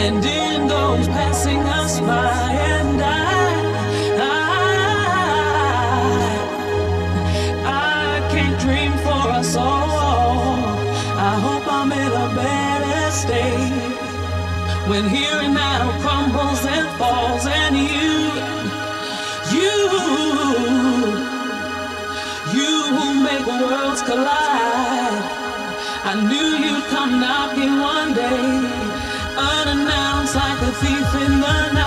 and in those passing us by. And I, I, I can't dream for us all. I hope I'm in a better state when here and now crumbles and falls, and you, you, you who make worlds collide. I knew you'd come knocking one day like a thief in the night,